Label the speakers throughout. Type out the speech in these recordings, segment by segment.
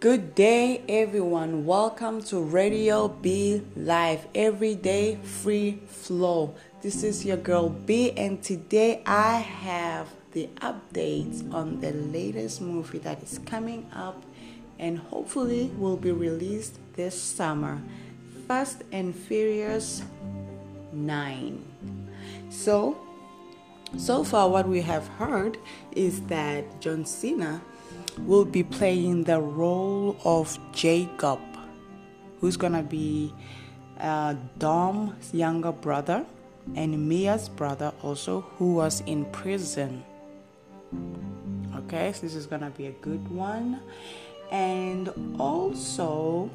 Speaker 1: Good day, everyone. Welcome to Radio B Live, everyday free flow. This is your girl B, and today I have the updates on the latest movie that is coming up and hopefully will be released this summer Fast and Furious 9. So, so far, what we have heard is that John Cena will be playing the role of Jacob, who's gonna be uh, Dom's younger brother and Mia's brother, also, who was in prison. Okay, so this is gonna be a good one. And also,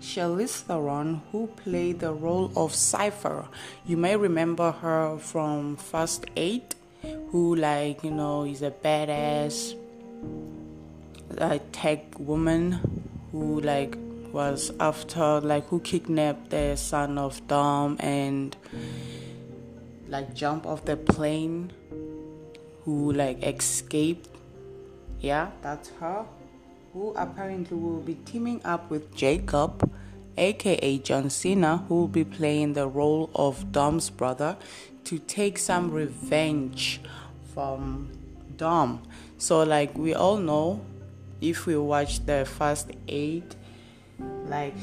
Speaker 1: Charlize Theron, who played the role of Cypher. You may remember her from Fast Eight, who, like, you know, is a badass a tech woman who like was after like who kidnapped the son of Dom and like jump off the plane who like escaped. Yeah that's her. Who apparently will be teaming up with Jacob aka John Cena who will be playing the role of Dom's brother to take some revenge from Dom so like we all know if we watch the first eight, like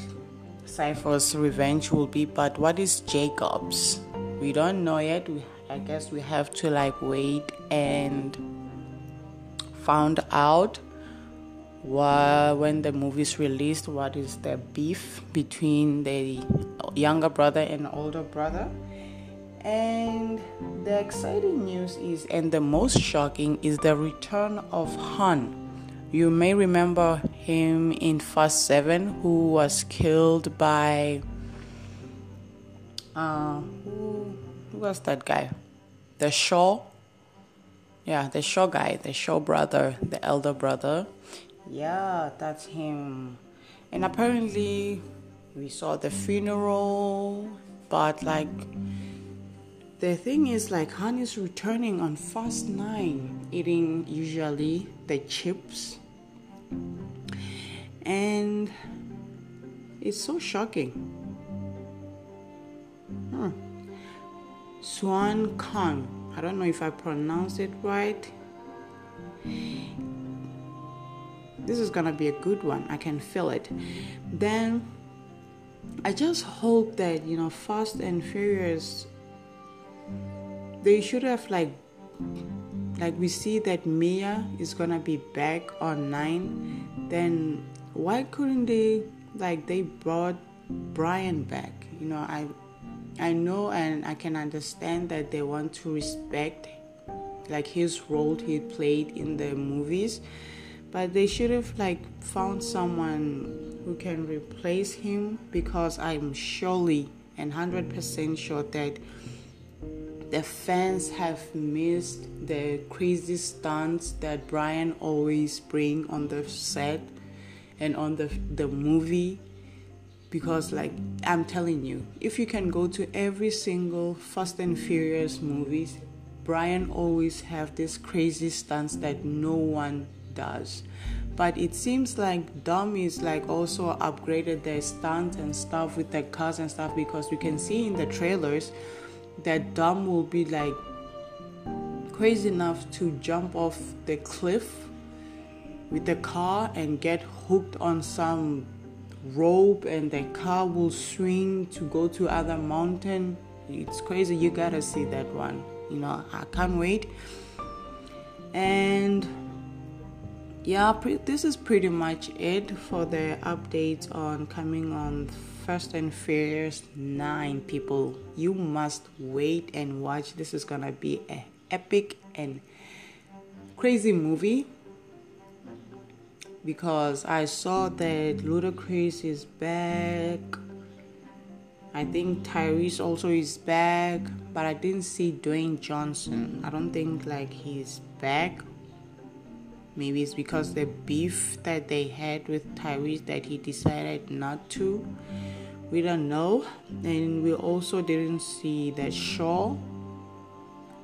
Speaker 1: Cypher's revenge will be, but what is Jacob's? We don't know yet. We, I guess we have to like wait and found out what, when the movie is released what is the beef between the younger brother and older brother and the exciting news is and the most shocking is the return of han you may remember him in Fast 7, who was killed by. Uh, who, who was that guy? The Shaw? Yeah, the Shaw guy, the Shaw brother, the elder brother. Yeah, that's him. And apparently, we saw the funeral, but like the thing is like Han is returning on fast nine, eating usually the chips and it's so shocking. Swan Kong. I don't know if I pronounced it right. This is gonna be a good one. I can feel it. Then I just hope that you know Fast and Furious they should have like like we see that Mia is gonna be back on nine, then why couldn't they like they brought Brian back? You know, I I know and I can understand that they want to respect like his role he played in the movies, but they should have like found someone who can replace him because I'm surely and 100% sure that the fans have missed the crazy stunts that Brian always bring on the set and on the the movie because like I'm telling you if you can go to every single Fast and Furious movies Brian always have this crazy stunts that no one does. But it seems like dummies like also upgraded their stunts and stuff with the cars and stuff because we can see in the trailers that Dom will be like crazy enough to jump off the cliff with the car and get hooked on some rope and the car will swing to go to other mountain. It's crazy. You gotta see that one. You know i can't wait. And yeah pre- this is pretty much it for the updates on coming on Fast and Furious 9 people you must wait and watch this is gonna be a epic and crazy movie because I saw that Ludacris is back. I think Tyrese also is back, but I didn't see Dwayne Johnson. I don't think like he's back. Maybe it's because the beef that they had with Tyrese that he decided not to we don't know and we also didn't see that shaw.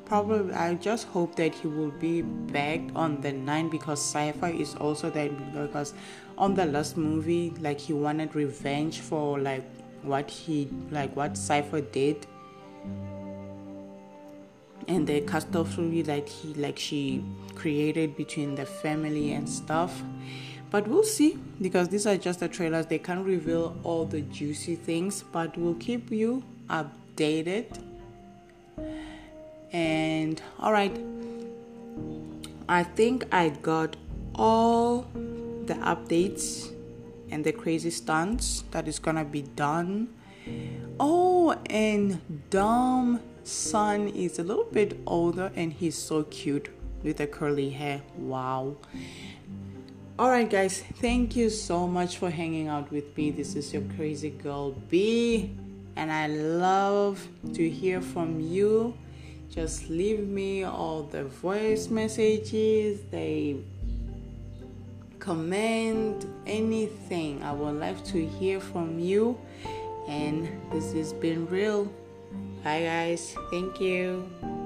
Speaker 1: Probably I just hope that he will be back on the 9 because Cypher is also that because on the last movie like he wanted revenge for like what he like what Cypher did. And the catastrophe like he like she created between the family and stuff but we'll see because these are just the trailers. They can't reveal all the juicy things but we'll keep you updated. And all right. I think i got all the updates and the crazy stunts that is gonna be done. Oh and Dom son is a little bit older and he's so cute with the curly hair. Wow all right guys. Thank you so much for hanging out with me. This is your crazy girl b and i love to hear from you. Just leave me all the voice messages. They comment anything. I would like to hear from you. And this has been real. Bye guys. Thank you